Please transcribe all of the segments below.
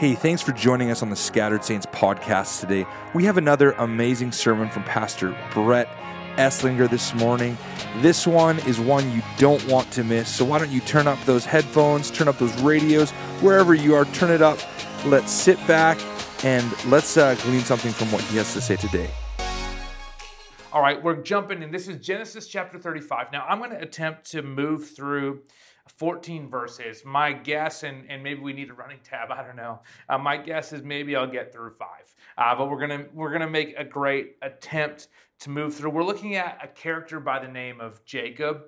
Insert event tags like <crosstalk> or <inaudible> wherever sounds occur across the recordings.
Hey, thanks for joining us on the Scattered Saints podcast today. We have another amazing sermon from Pastor Brett Esslinger this morning. This one is one you don't want to miss. So why don't you turn up those headphones, turn up those radios, wherever you are, turn it up. Let's sit back and let's uh, glean something from what he has to say today. All right, we're jumping in. This is Genesis chapter 35. Now, I'm going to attempt to move through 14 verses. My guess, and, and maybe we need a running tab, I don't know. Uh, my guess is maybe I'll get through five. Uh, but we're gonna we're gonna make a great attempt to move through. We're looking at a character by the name of Jacob.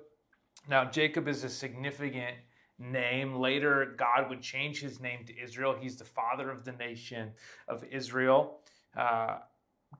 Now, Jacob is a significant name. Later, God would change his name to Israel. He's the father of the nation of Israel. Uh,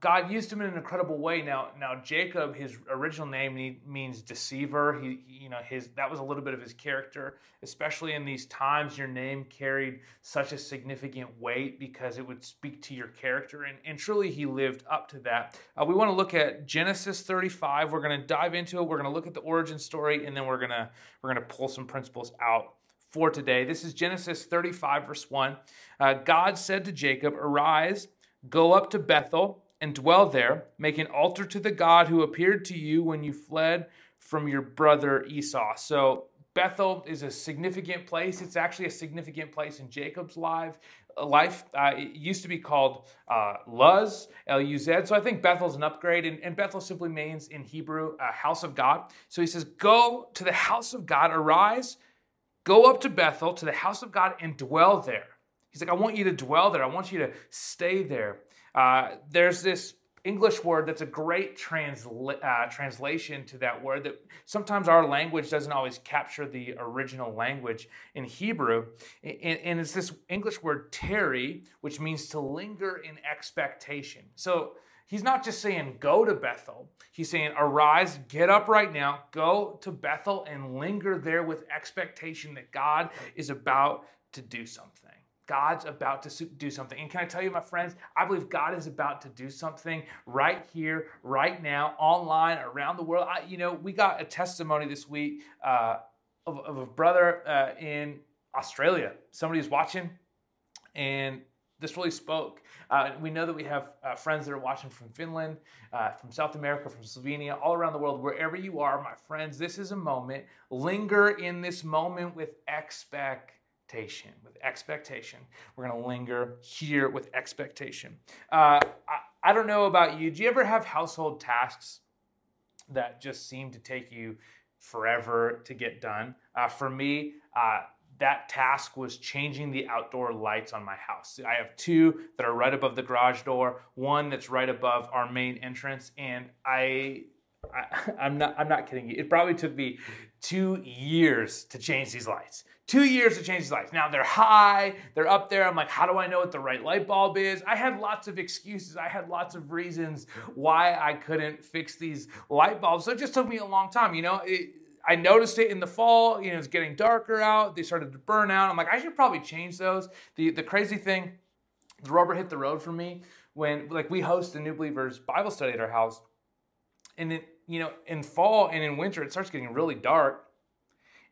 God used him in an incredible way. Now, now Jacob, his original name means deceiver. He, you know, his that was a little bit of his character, especially in these times. Your name carried such a significant weight because it would speak to your character, and, and truly, he lived up to that. Uh, we want to look at Genesis 35. We're going to dive into it. We're going to look at the origin story, and then we're gonna we're gonna pull some principles out for today. This is Genesis 35, verse 1. Uh, God said to Jacob, Arise, go up to Bethel and dwell there, make an altar to the God who appeared to you when you fled from your brother Esau. So Bethel is a significant place. It's actually a significant place in Jacob's life. Uh, life uh, it used to be called uh, Luz, L U Z. So I think Bethel's an upgrade, and, and Bethel simply means in Hebrew, uh, house of God. So he says, Go to the house of God, arise, go up to Bethel, to the house of God, and dwell there. He's like, I want you to dwell there. I want you to stay there. Uh, there's this English word that's a great transla- uh, translation to that word that sometimes our language doesn't always capture the original language in Hebrew. And, and, it's this English word tarry, which means to linger in expectation. So he's not just saying go to Bethel, he's saying arise, get up right now, go to Bethel and linger there with expectation that God is about to do something. God's about to do something. And can I tell you, my friends, I believe God is about to do something right here, right now, online, around the world. I, you know, we got a testimony this week uh, of, of, a brother uh, in Australia. Somebody's watching, and this really spoke. Uh, we know that we have uh, friends that are watching from Finland, uh, from South America, from Slovenia, all around the world. Wherever you are, my friends, this is a moment. Linger in this moment with expectation. With expectation, we're going to linger here with expectation. Uh, I, I don't know about you. Do you ever have household tasks that just seem to take you forever to get done? Uh, for me, uh, that task was changing the outdoor lights on my house. I have two that are right above the garage door, one that's right above our main entrance, and I I, <laughs> am not I'm not kidding you. It probably took me two years to change these lights. Two years to change these lights. Now they're high, they're up there. I'm like, how do I know what the right light bulb is? I had lots of excuses. I had lots of reasons why I couldn't fix these light bulbs. So it just took me a long time. You know, it, I noticed it in the fall. You know, it's getting darker out. They started to burn out. I'm like, I should probably change those. The the crazy thing, the rubber hit the road for me when like we host a new believers Bible study at our house, and it you know, in fall and in winter, it starts getting really dark.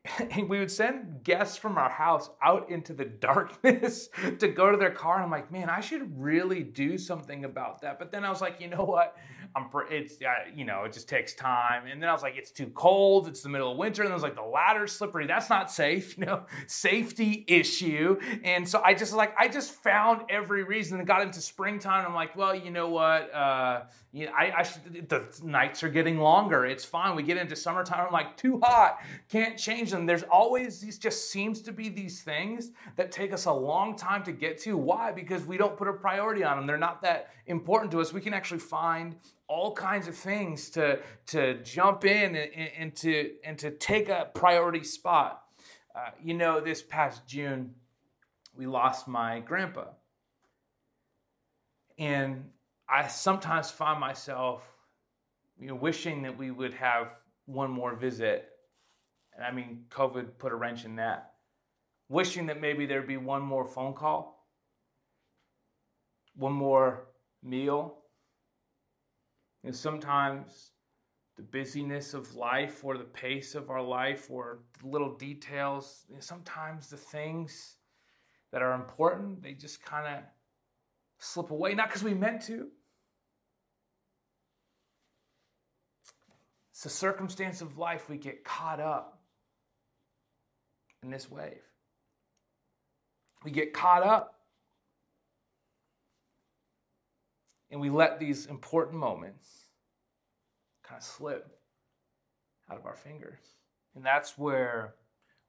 <laughs> And we would send guests from our house out into the <laughs> darkness to go to their car. And I'm like, man, I should really do something about that. But then I was like, you know what? I'm for it's uh, you know it just takes time. And then I was like, it's too cold. It's the middle of winter, and I was like, the ladder's slippery. That's not safe. <laughs> You know, safety issue. And so I just like I just found every reason. And got into springtime. I'm like, well, you know what? Uh, you know, I, I should, the nights are getting longer. It's fine. We get into summertime. I'm like, too hot. Can't change There's always these. Just seems to be these things that take us a long time to get to. Why? Because we don't put a priority on them. They're not that important to us. We can actually find all kinds of things to, to jump in and, and, to, and to take a priority spot. Uh, you know, this past June, we lost my grandpa. And I sometimes find myself you know, wishing that we would have one more visit. And I mean, COVID put a wrench in that. Wishing that maybe there'd be one more phone call, one more meal, and sometimes the busyness of life or the pace of our life or the little details, sometimes the things that are important, they just kind of slip away, not because we meant to. It's the circumstance of life we get caught up in this wave. We get caught up and we let these important moments kind of slip out of our fingers. And that's where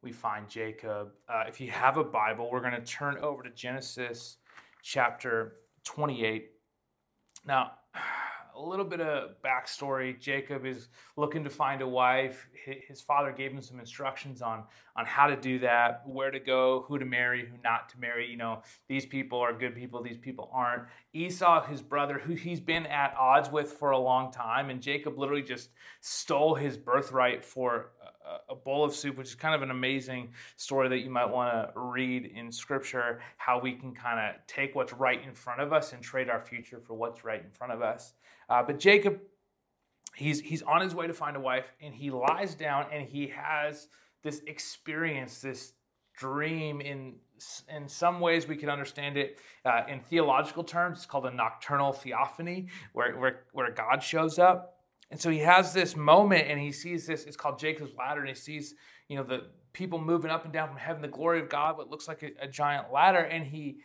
we find Jacob. Uh, if you have a Bible, we're going to turn over to Genesis chapter 28. Now, a little bit of backstory. Jacob is looking to find a wife. His father gave him some instructions on, on how to do that, where to go, who to marry, who not to marry. You know, these people are good people, these people aren't. Esau, his brother, who he's been at odds with for a long time, and Jacob literally just stole his birthright for a bowl of soup, which is kind of an amazing story that you might want to read in scripture, how we can kind of take what's right in front of us and trade our future for what's right in front of us. Uh, but Jacob, he's, he's on his way to find a wife, and he lies down and he has this experience, this dream in in some ways we can understand it uh, in theological terms it's called a nocturnal theophany where, where, where god shows up and so he has this moment and he sees this, it's called Jacob's ladder, and he sees, you know, the people moving up and down from heaven, the glory of God, what looks like a, a giant ladder. And he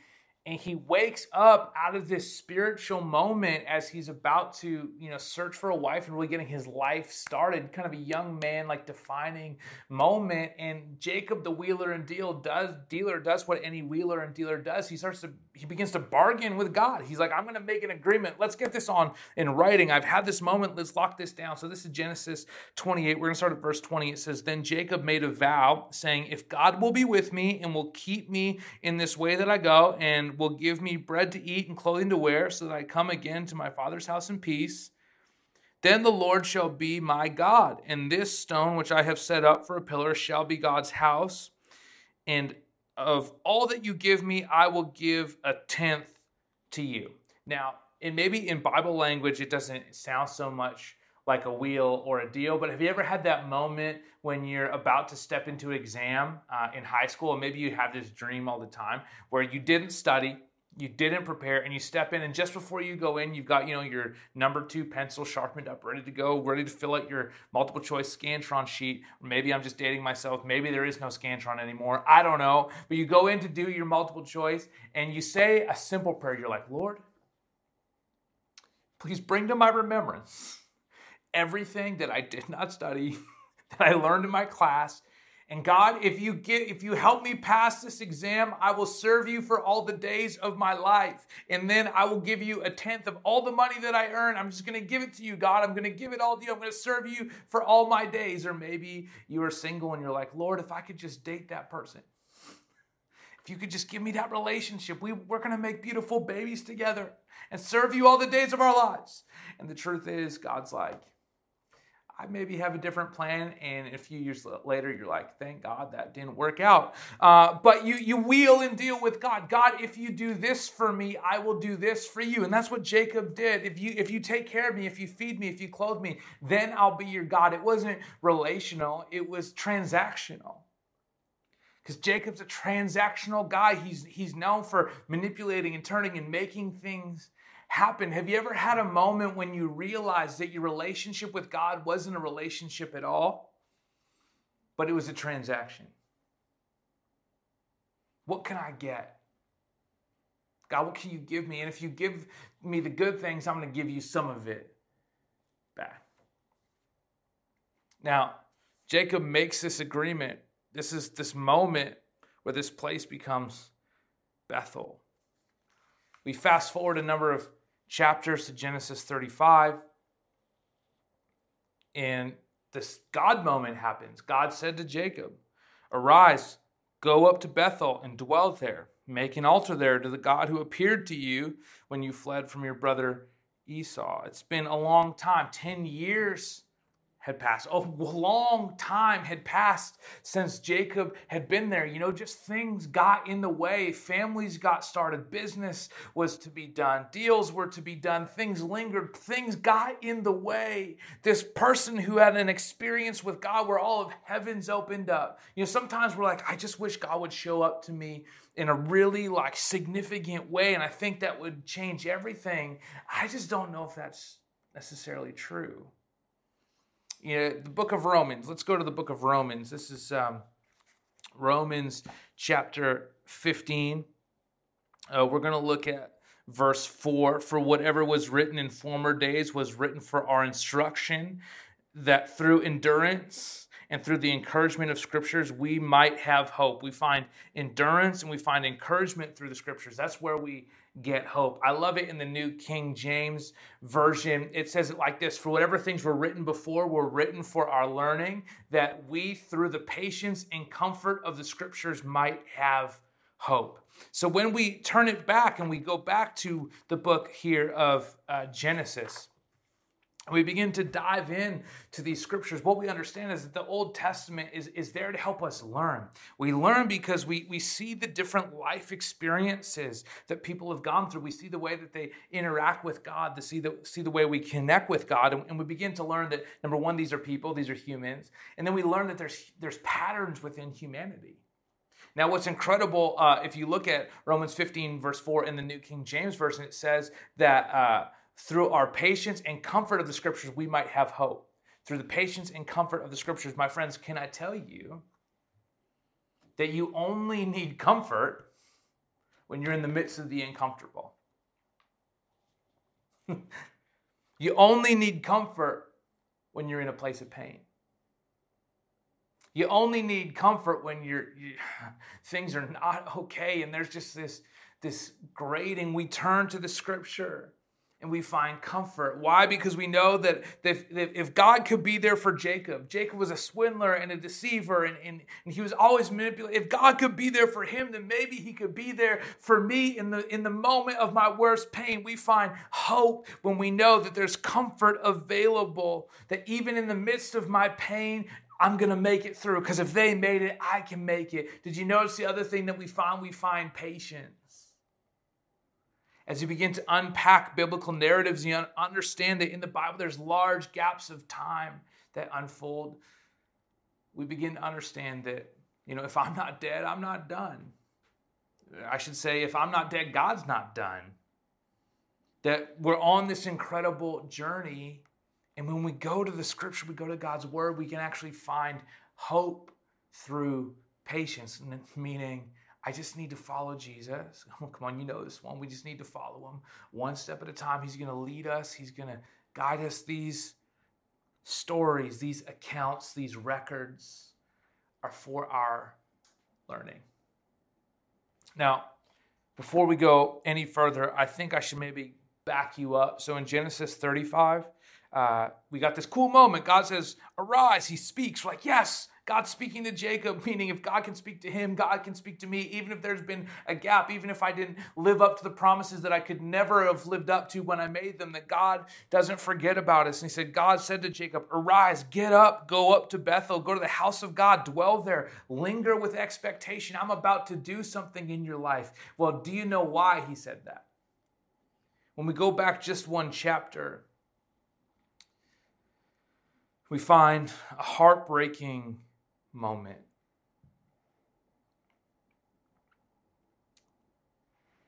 and he wakes up out of this spiritual moment as he's about to you know search for a wife and really getting his life started. Kind of a young man like defining moment. And jacob the wheeler and deal does dealer does what any wheeler and dealer does. He starts to he begins to bargain with god. He's like i'm going to make an agreement. Let's get this on in writing. I've had this moment. Let's lock this down. So this is genesis 28 we're going to start at verse 20 it says then jacob made a vow saying if god will be with me and will keep me in this way that i go and will give me bread to eat and clothing to wear, so that I come again to my father's house in peace. Then the Lord shall be my God, and this stone which I have set up for a pillar shall be God's house. And of all that you give me, I will give a tenth to you. Now, and maybe in Bible language, it doesn't sound so much like a wheel or a deal. But have you ever had that moment when you're about to step into an exam uh, in high school, and maybe you have this dream all the time where you didn't study, you didn't prepare, and you step in, and just before you go in, you've got you know your number two pencil sharpened up, ready to go, ready to fill out your multiple choice Scantron sheet. maybe I'm just dating myself. Maybe there is no Scantron anymore. I don't know. But you go in to do your multiple choice, and you say a simple prayer. You're like, Lord, please bring to my remembrance everything that I did not study, <laughs> that I learned in my class. And God, if you get if you help me pass this exam, I will serve you for all the days of my life. And then I will give you a tenth of all the money that I earn. I'm just going to give it to you, God. I'm going to give it all to you. I'm going to serve you for all my days. Or maybe you are single and you're like, Lord, if I could just date that person. If you could just give me that relationship, we, we're going to make beautiful babies together and serve you all the days of our lives. And the truth is, God's like, I maybe have a different plan, and a few years later, you're like, thank God that didn't work out. Uh, but you you wheel and deal with God. God, if you do this for me, I will do this for you, and that's what Jacob did. If you if you take care of me, if you feed me, if you clothe me, then I'll be your God. It wasn't relational; it was transactional. Because Jacob's a transactional guy. He's he's known for manipulating and turning and making things happen. Have you ever had a moment when you realized that your relationship with God wasn't a relationship at all, but it was a transaction? What can I get? God, what can you give me? And if you give me the good things, I'm going to give you some of it back. Now, Jacob makes this agreement. This is this moment where this place becomes Bethel. We fast forward a number of chapters to Genesis 35. And this God moment happens. God said to Jacob, Arise, go up to Bethel and dwell there. Make an altar there to the God who appeared to you when you fled from your brother Esau. It's been a long time. 10 years had passed. A long time had passed since Jacob had been there. You know, just things got in the way. Families got started. Business was to be done. Deals were to be done. Things lingered. Things got in the way. This person who had an experience with God where all of heavens opened up. You know, sometimes we're like, I just wish God would show up to me in a really like significant way. And I think that would change everything. I just don't know if that's necessarily true you know, the book of Romans. Let's go to the book of Romans. This is um, Romans chapter 15. Uh, we're going to look at verse 4 For whatever was written in former days was written for our instruction, that through endurance and through the encouragement of scriptures, we might have hope. We find endurance and we find encouragement through the scriptures. That's where we get hope. I love it in the New King James Version. It says it like this For whatever things were written before were written for our learning, that we, through the patience and comfort of the scriptures, might have hope. So when we turn it back and we go back to the book here of uh, Genesis, we begin to dive in to these scriptures, what we understand is that the Old Testament is, is there to help us learn. We learn because we, we see the different life experiences that people have gone through. We see the way that they interact with God, to see the, see the way we connect with God. And, and we begin to learn that, number one, these are people, these are humans. And then we learn that there's, there's patterns within humanity. Now, what's incredible, uh, if you look at Romans 15, verse 4 in the New King James Version, it says that. Uh, through our patience and comfort of the scriptures, we might have hope. Through the patience and comfort of the scriptures, my friends, can I tell you that you only need comfort when you're in the midst of the uncomfortable? <laughs> you only need comfort when you're in a place of pain. You only need comfort when you're, you, <sighs> things are not okay and there's just this, this grating. We turn to the scripture and we find comfort. Why? Because we know that if God could be there for Jacob, Jacob was a swindler and a deceiver, and, and, and, he was always manipulating. If God could be there for him, then maybe he could be there for me in the, in the moment of my worst pain. We find hope when we know that there's comfort available, that even in the midst of my pain, I'm going to make it through because if they made it, I can make it. Did you notice the other thing that we find? We find patience as you begin to unpack biblical narratives, you understand that in the Bible there's large gaps of time that unfold. We begin to understand that, you know, if I'm not dead, I'm not done. I should say, if I'm not dead, God's not done. That we're on this incredible journey. And when we go to the scripture, we go to God's word, we can actually find hope through patience, meaning I just need to follow Jesus. <laughs> Come on, you know this one. We just need to follow him one step at a time. He's going to lead us, he's going to guide us. These stories, these accounts, these records are for our learning. Now, before we go any further, I think I should maybe back you up. So in Genesis 35, uh, we got this cool moment. God says, Arise. He speaks. We're like, yes, God's speaking to Jacob, <laughs> meaning if God can speak to him, God can speak to me, even if there's been a gap, even if I didn't live up to the promises that I could never have lived up to when I made them, that God doesn't forget about us. And he said, God said to Jacob, Arise, get up, go up to Bethel, go to the house of God, dwell there, linger with expectation. I'm about to do something in your life. Well, do you know why he said that? When we go back just one chapter, we find a heartbreaking moment.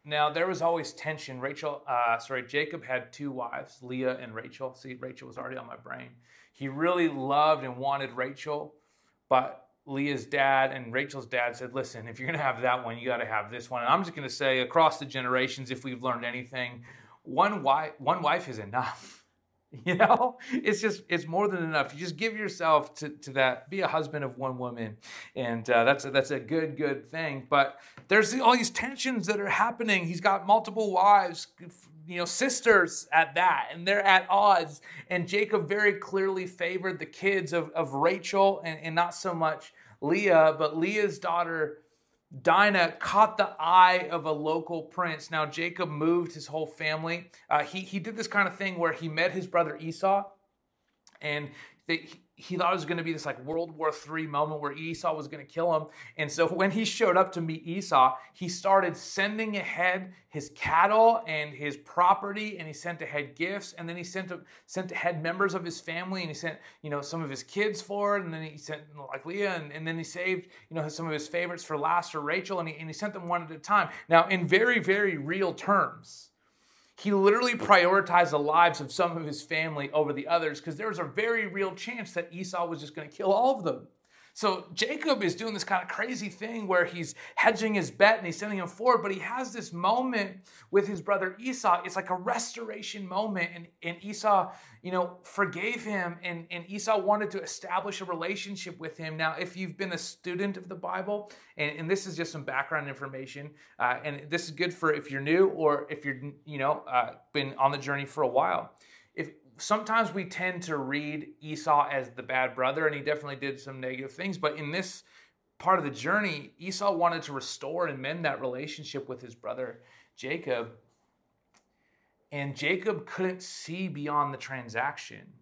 Now there was always tension. Rachel, uh, sorry, Jacob had two wives, Leah and Rachel. See, Rachel was already on my brain. He really loved and wanted Rachel, but Leah's dad and Rachel's dad said, "Listen, if you're going to have that one, you got to have this one." And I'm just going to say, across the generations, if we've learned anything, one wife, one wife is enough. <laughs> You know, it's just it's more than enough. You just give yourself to, to that. Be a husband of one woman, and uh, that's a, that's a good good thing. But there's all these tensions that are happening. He's got multiple wives, you know, sisters at that, and they're at odds. And Jacob very clearly favored the kids of, of Rachel and, and not so much Leah, but Leah's daughter Dinah caught the eye of a local prince. Now, Jacob moved his whole family. Uh, he, he did this kind of thing where he met his brother Esau, and they, he thought it was going to be this like World War III moment where Esau was going to kill him. And so <laughs> when he showed up to meet Esau, he started sending ahead his cattle and his property, and he sent ahead gifts, and then he sent sent ahead members of his family, and he sent you know some of his kids forward, and then he sent like Leah, and, and then he saved you know some of his favorites for last for Rachel, and he, and he sent them one at a time. Now in very very real terms he literally prioritized the lives of some of his family over the others because there was a very real chance that Esau was just going to kill all of them. So Jacob is doing this kind of crazy thing where he's hedging his bet and he's sending him forward, but he has this moment with his brother Esau. It's like a restoration moment, and, and Esau, you know, forgave him, and, and Esau wanted to establish a relationship with him. Now, if you've been a student of the Bible, and, and this is just some background information, uh, and this is good for if you're new or if you're, you know, uh, been on the journey for a while sometimes we tend to read Esau as the bad brother, and he definitely did some negative things. But in this part of the journey, Esau wanted to restore and mend that relationship with his brother Jacob. And Jacob couldn't see beyond the transaction.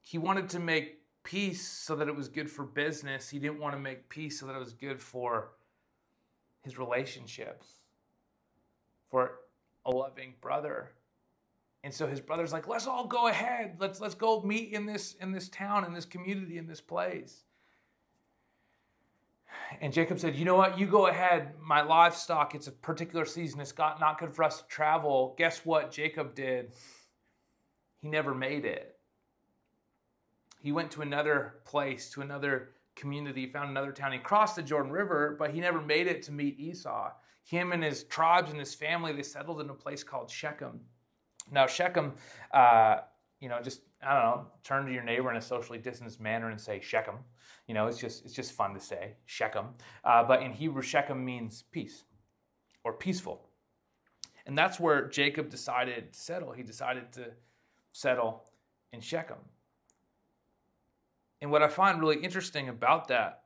He wanted to make peace so that it was good for business. He didn't want to make peace so that it was good for his relationships, for a loving brother. And so his brother's like, let's all go ahead. Let's let's go meet in this in this town, in this community, in this place. And Jacob said, You know what? You go ahead. My livestock, it's a particular season. It's got not good for us to travel. Guess what Jacob did? He never made it. He went to another place, to another community, found another town. He crossed the Jordan River, but he never made it to meet Esau. Him and his tribes and his family, they settled in a place called Shechem. Now, Shechem, uh, you know, just I don't know, turn to your neighbor in a socially distanced manner and say Shechem. You know, it's just it's just fun to say Shechem. Uh, but in Hebrew, Shechem means peace or peaceful, and that's where Jacob decided to settle. He decided to settle in Shechem. And what I find really interesting about that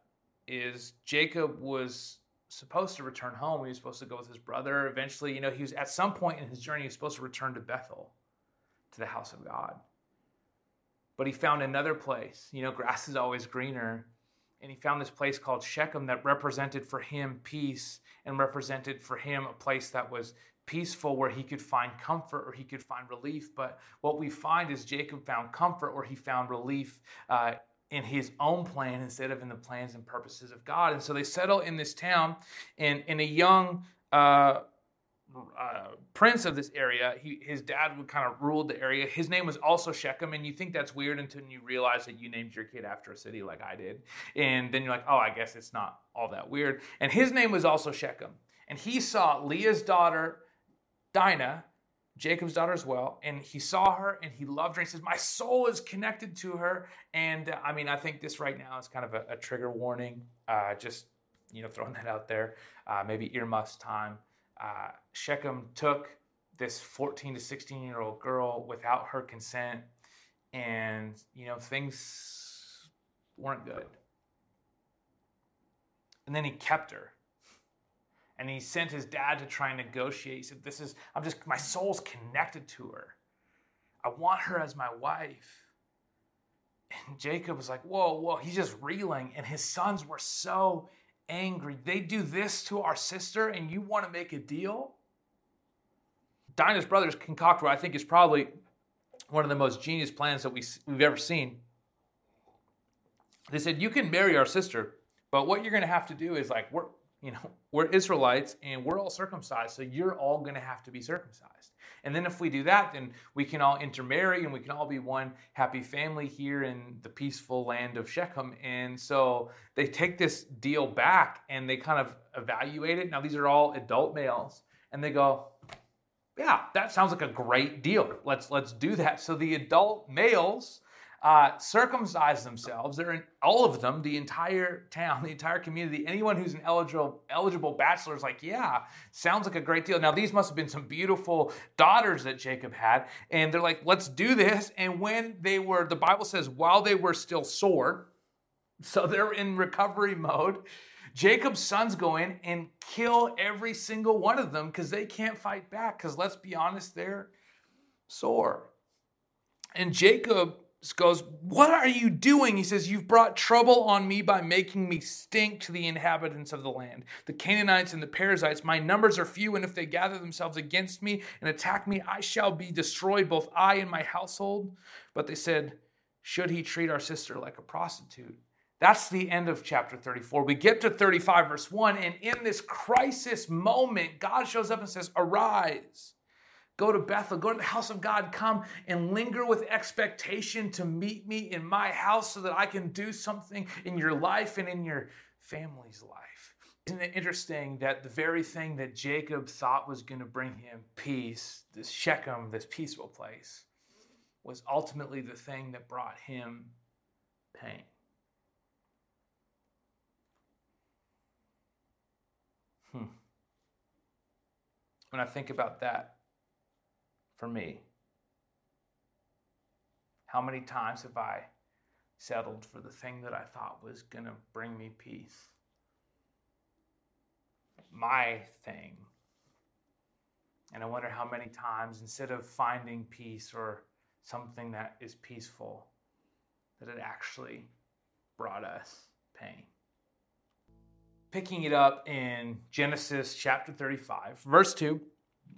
is Jacob was supposed to return home. He was supposed to go with his brother. Eventually, you know, he was at some point in his journey, he was supposed to return to Bethel, to the house of God. But he found another place. You know, grass is always greener. And he found this place called Shechem that represented for him peace and represented for him a place that was peaceful where he could find comfort or he could find relief. But what we find is Jacob found comfort or he found relief uh, in his own plan instead of in the plans and purposes of God. And so they settle in this town, and, and a young uh, uh, prince of this area, he, his dad would kind of ruled the area. His name was also Shechem, and you think that's weird until you realize that you named your kid after a city like I did. And then you're like, oh, I guess it's not all that weird. And his name was also Shechem. And he saw Leah's daughter, Dinah, Jacob's daughter as well, and he saw her and he loved her. He says, My soul is connected to her. And uh, I mean, I think this right now is kind of a, a trigger warning. Uh, just, you know, throwing <laughs> that out there. Uh, maybe earmuffs time. Uh, Shechem took this 14 to 16 year old girl without her consent, and, you know, things weren't good. And then he kept her and he sent his dad to try and negotiate. He said, This is, I'm just, my soul's connected to her. I want her as my wife. And Jacob was like, Whoa, whoa, he's just reeling. And his sons were so angry. They do this to our sister, and you want to make a deal? Dinah's brothers concocted what I think is probably one of the most genius plans that we, we've ever seen. They said, You can marry our sister, but what you're going to have to do is like, we're, you know, <laughs> we're Israelites and we're all circumcised, so you're all going to have to be circumcised. And then if we do that, then we can all intermarry and we can all be one happy family here in the peaceful land of Shechem. And so they take this deal back and they kind of evaluate it. Now, these are all adult males, and they go, yeah, that sounds like a great deal. Let's let's do that. So the adult males uh, circumcise themselves. They're in all of them, the entire town, <laughs> the entire community. Anyone who's an eligible eligible bachelor is like, yeah, sounds like a great deal. Now these must have been some beautiful daughters that Jacob had, and they're like, let's do this. And when they were, the Bible says, while they were still sore, <laughs> so they're in recovery mode. Jacob's sons go in and kill every single one of them because they can't fight back. Because let's be honest, they're sore. And Jacob goes, What are you doing? He says, You've brought trouble on me by making me stink to the inhabitants of the land. The Canaanites and the Perizzites, my numbers are few, and if they gather themselves against me and attack me, I shall be destroyed, both I and my household. But they said, Should he treat our sister like a prostitute? That's the end of chapter 34. We get to 35, verse 1, and in this crisis moment, God shows up and says, Arise Go to Bethel, go to the house of God, come and linger with expectation to meet me in my house so that I can do something in your life and in your family's life. Isn't it interesting that the very thing that Jacob thought was going to bring him peace, this Shechem, this peaceful place, was ultimately the thing that brought him pain? Hmm. When I think about that, for me? How many times have I settled for the thing that I thought was going to bring me peace? My thing. And I wonder how many times, instead of finding peace or something that is peaceful, that it actually brought us pain. Picking it up in Genesis chapter 35, verse 2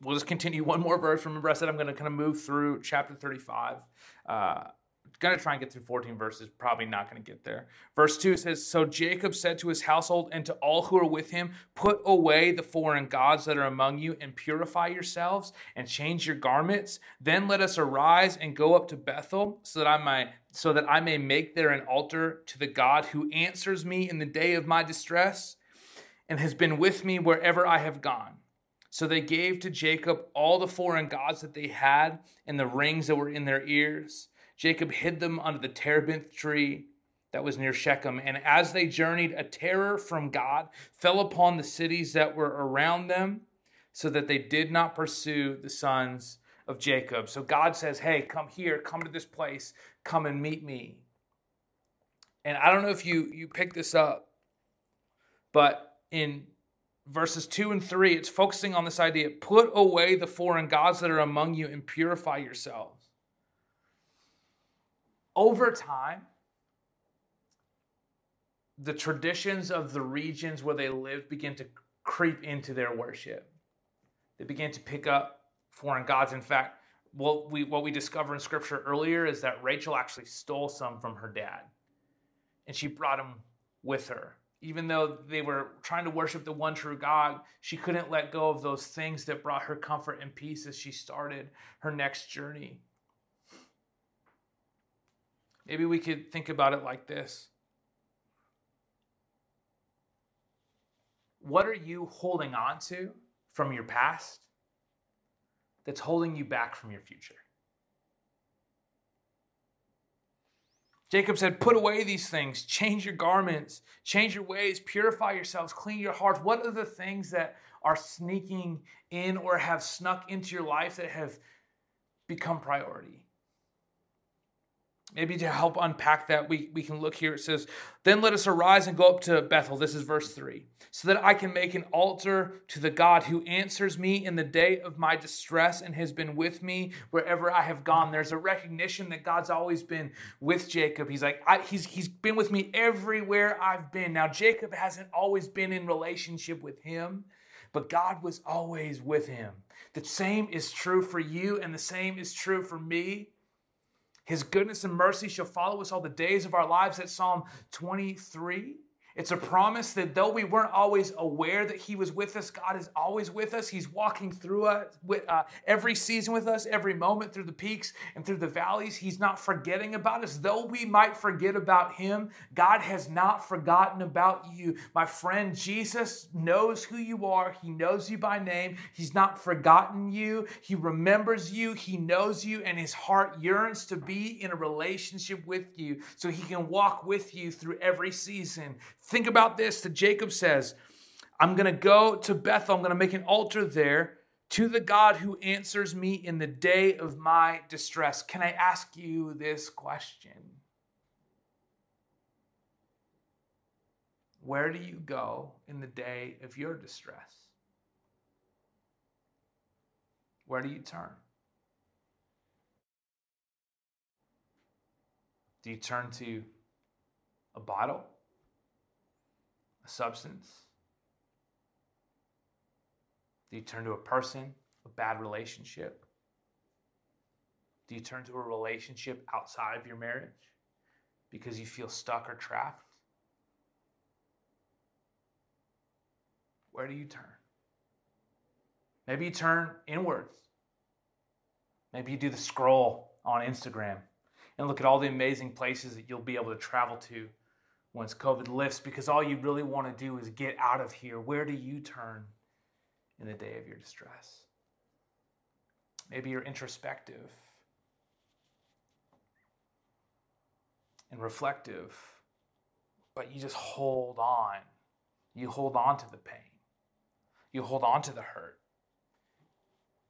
we'll just continue one more verse. Remember, I said I'm going to kind of move through chapter 35. Uh, going to try and get through 14 verses, probably not going to get there. Verse 2 says So Jacob said to his household and to all who are with him, Put away the foreign gods that are among you and purify yourselves and change your garments. Then let us arise and go up to Bethel so that I might. So that I may make there an altar to the God who answers me in the day of my distress and has been with me wherever I have gone. So they gave to Jacob all the foreign gods that they had and the rings that were in their ears. Jacob hid them under the terebinth tree that was near Shechem. And as they journeyed, a terror from God fell upon the cities that were around them, so that they did not pursue the sons of Jacob. So God says, Hey, come here, come to this place, come and meet me. And I don't know if you, you picked this up, but in verses 2 and 3, it's focusing on this idea put away the foreign gods that are among you and purify yourselves. Over time, the traditions of the regions where they lived begin to creep into their worship. They begin to pick up foreign gods. In fact, what we, what we discover in scripture earlier is that Rachel actually stole some from her dad and she brought them with her even though they were trying to worship the one true God, she couldn't let go of those things that brought her comfort and peace as she started her next journey. Maybe we could think about it like this What are you holding on to from your past that's holding you back from your future? Jacob said, Put away these things, change your garments, change your ways, purify yourselves, clean your hearts. What are the things that are sneaking in or have snuck into your life that have become priority? Maybe to help unpack that, we, we can look here. It says, Then let us arise and go up to Bethel. This is verse 3. So that I can make an altar to the God who answers me in the day of my distress and has been with me wherever I have gone. There's a recognition that God's always been with Jacob. He's like, I, he's, he's been with me everywhere I've been. Now, Jacob hasn't always been in relationship with him, but God was always with him. The same is true for you, and the same is true for me. His goodness and mercy shall follow us all the days of our lives. That's Psalm 23. It's a promise that though we weren't always aware that He was with us, God is always with us. He's walking through us with, uh, every season with us, every moment through the peaks and through the valleys. He's not forgetting about us. Though we might forget about Him, God has not forgotten about you. My friend, Jesus knows who you are. He knows you by name. He's not forgotten you. He remembers you. He knows you, and His heart yearns to be in a relationship with you so He can walk with you through every season Think about this that Jacob says, I'm going to go to Bethel, I'm going to make an altar there to the God who answers me in the day of my distress. Can I ask you this question? Where do you go in the day of your distress? Where do you turn? Do you turn to a bottle, substance? Do you turn to a person, a bad relationship? Do you turn to a relationship outside of your marriage because you feel stuck or trapped? Where do you turn? Maybe you turn inwards. Maybe you do the scroll on Instagram and look at all the amazing places that you'll be able to travel to once COVID lifts because all you really want to do is get out of here. Where do you turn in the day of your distress? Maybe you're introspective and reflective, but you just hold on. You hold on to the pain, you hold on to the hurt.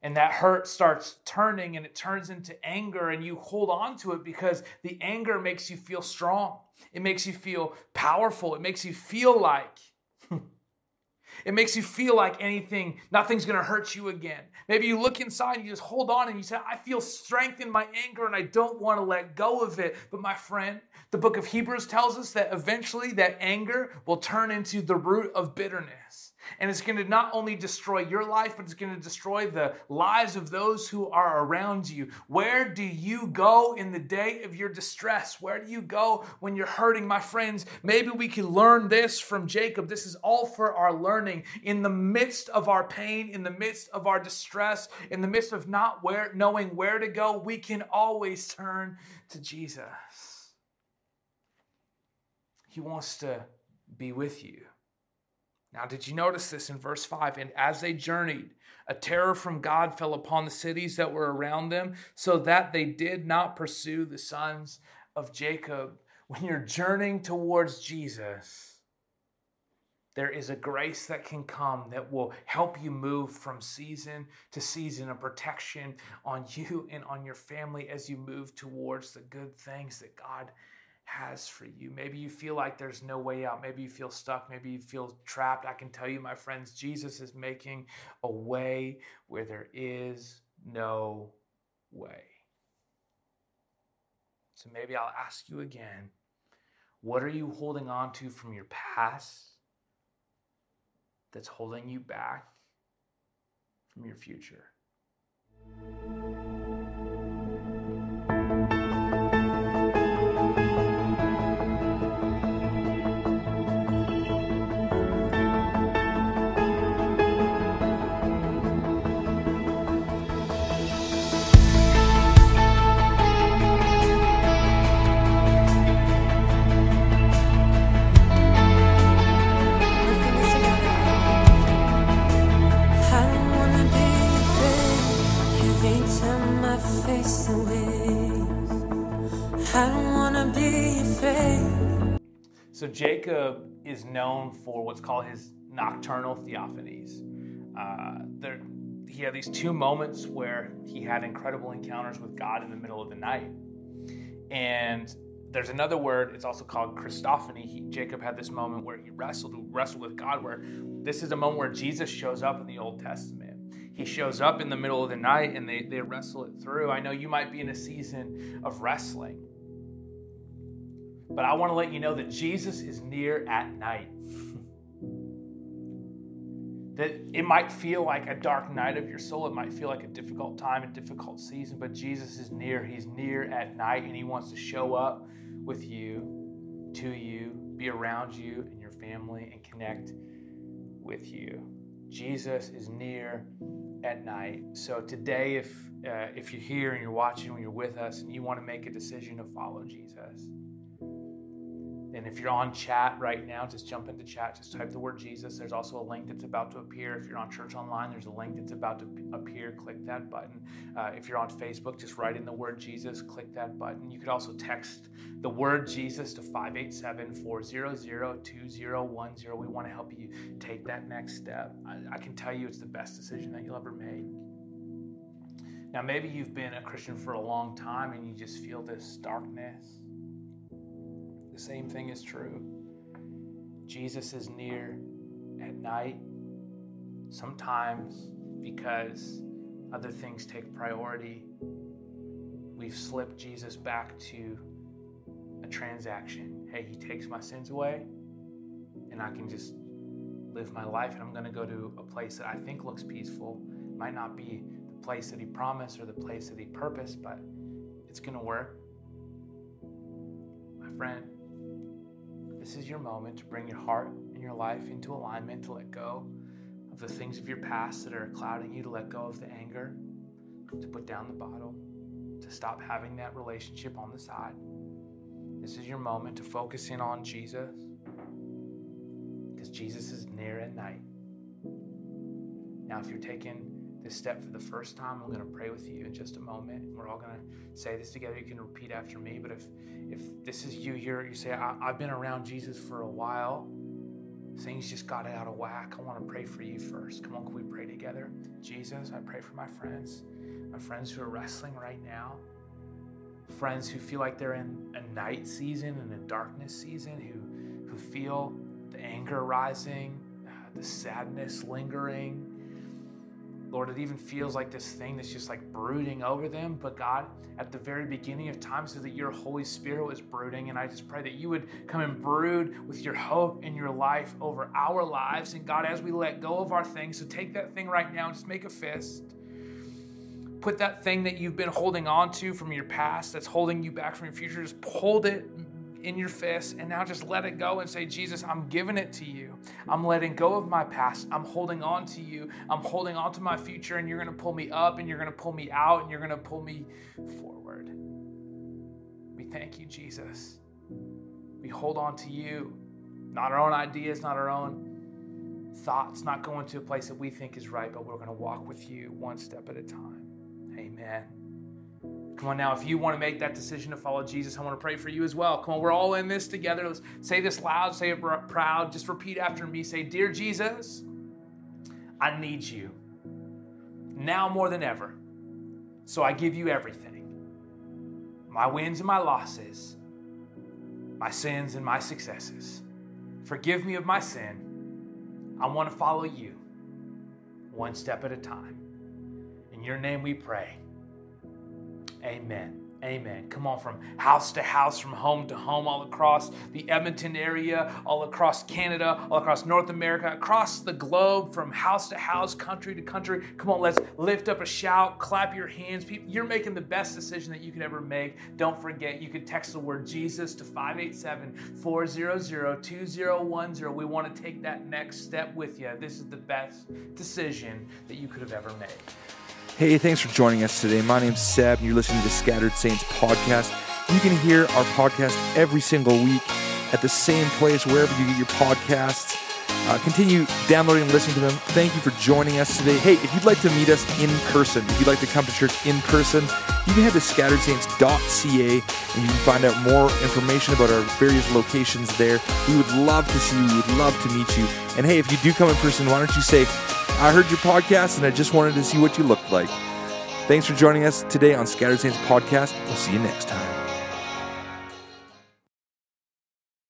And that hurt starts turning and it turns into anger, and you hold on to it because the anger makes you feel strong. It makes you feel powerful. It makes you feel like <laughs> it makes you feel like anything, nothing's gonna hurt you again. Maybe you look inside and you just hold on and you say, I feel strength in my anger and I don't wanna let go of it. But my friend, the book of Hebrews tells us that eventually that anger will turn into the root of bitterness. And it's going to not only destroy your life, but it's going to destroy the lives of those who are around you. Where do you go in the day of your distress? Where do you go when you're hurting? My friends, maybe we can learn this from Jacob. This is all for our learning. In the midst of our pain, in the midst of our distress, in the midst of not where, knowing where to go, we can always turn to Jesus. He wants to be with you. Now, did you notice this in verse 5? And as they journeyed, a terror from God fell upon the cities that were around them, so that they did not pursue the sons of Jacob. When you're journeying towards Jesus, there is a grace that can come that will help you move from season to season of protection on you and on your family as you move towards the good things that God has for you. Maybe you feel like there's no way out. Maybe you feel stuck. Maybe you feel trapped. I can tell you, my friends, Jesus is making a way where there is no way. So maybe I'll ask you again what are you holding on to from your past that's holding you back from your future? So Jacob is known for what's called his nocturnal theophanies. Uh, there, he had these two moments where he had incredible encounters with God in the middle of the night. And there's another word, it's also called Christophany. He, Jacob had this moment where he wrestled, wrestled with God, where this is a moment where Jesus shows up in the Old Testament. He shows up in the middle of the night and they, they wrestle it through. I know you might be in a season of wrestling. But I want to let you know that Jesus is near at night. <laughs> that it might feel like a dark night of your soul. It might feel like a difficult time, a difficult season, but Jesus is near. He's near at night and He wants to show up with you, to you, be around you and your family, and connect with you. Jesus is near at night. So today, if uh, if you're here and you're watching, when you're with us, and you want to make a decision to follow Jesus, and if you're on chat right now, just jump into chat, just type the word Jesus. There's also a link that's about to appear. If you're on Church Online, there's a link that's about to appear. Click that button. Uh, if you're on Facebook, just write in the word Jesus, click that button. You could also text the word Jesus to 587 400 2010. We want to help you take that next step. I, I can tell you it's the best decision that you'll ever make. Now, maybe you've been a Christian for a long time and you just feel this darkness same thing is true. Jesus is near at night, sometimes because other things take priority. We've slipped Jesus back to a transaction. Hey, He takes my sins away, and I can just live my life, and I'm going to go to a place that I think looks peaceful. It might not be the place that He promised or the place that He purposed, but it's going to work. My friend, this is your moment to bring your heart and your life into alignment, to let go of the things of your past that are clouding you, to let go of the anger, to put down the bottle, to stop having that relationship on the side. This is your moment to focus in on Jesus because Jesus is near at night. Now, if you're taking this step for the first time, I'm going to pray with you in just a moment. We're all going to say this together. You can repeat after me. But if if this is you here, you say, I, have been around Jesus for a while. Things just got out of whack. I want to pray for you first. Come on, can we pray together? Jesus, I pray for my friends, my friends who are wrestling right now, friends who feel like they're in a night season and a darkness season, who who feel the anger rising, uh, the sadness lingering Lord, it even feels like this thing that's just like brooding over them. But God, at the very beginning of time, says that your Holy Spirit was brooding. And I just pray that you would come and brood with your hope and your life over our lives. And God, as we let go of our things, so take that thing right now just make a fist. Put that thing that you've been holding on to from your past that's holding you back from your future, just hold it in your fist and now just let it go and say, Jesus, I'm giving it to you. I'm letting go of my past. I'm holding on to you. I'm holding on to my future, and you're going to pull me up and you're going to pull me out and you're going to pull me forward. We thank you, Jesus. We hold on to you, not our own ideas, not our own thoughts, not going to a place that we think is right, but we're going to walk with you one step at a time. Amen. Come on now, if you want to make that decision to follow Jesus, I want to pray for you as well. Come on, we're all in this together. Let's say this loud, say it proud. Just repeat after me. Say, Dear Jesus, I need you now more than ever. So I give you everything my wins and my losses, my sins and my successes. Forgive me of my sin. I want to follow you one step at a time. In your name we pray. Amen. Amen. Come on, from house to house, from home to home, all across the Edmonton area, all across Canada, all across North America, across the globe, from house to house, country to country. Come on, let's lift up a shout, clap your hands. You're making the best decision that you could ever make. Don't forget, you could text the word Jesus to 587 400 2010. We want to take that next step with you. This is the best decision that you could have ever made. Hey, thanks for joining us today. My name's Seb, and you're listening to the Scattered Saints podcast. You can hear our podcast every single week at the same place, wherever you get your podcasts. Uh, continue downloading and listening to them. Thank you for joining us today. Hey, if you'd like to meet us in person, if you'd like to come to church in person, you can head to scatteredsaints.ca and you can find out more information about our various locations there. We would love to see you. We would love to meet you. And hey, if you do come in person, why don't you say, I heard your podcast and I just wanted to see what you looked like. Thanks for joining us today on Scattered Saints Podcast. We'll see you next time.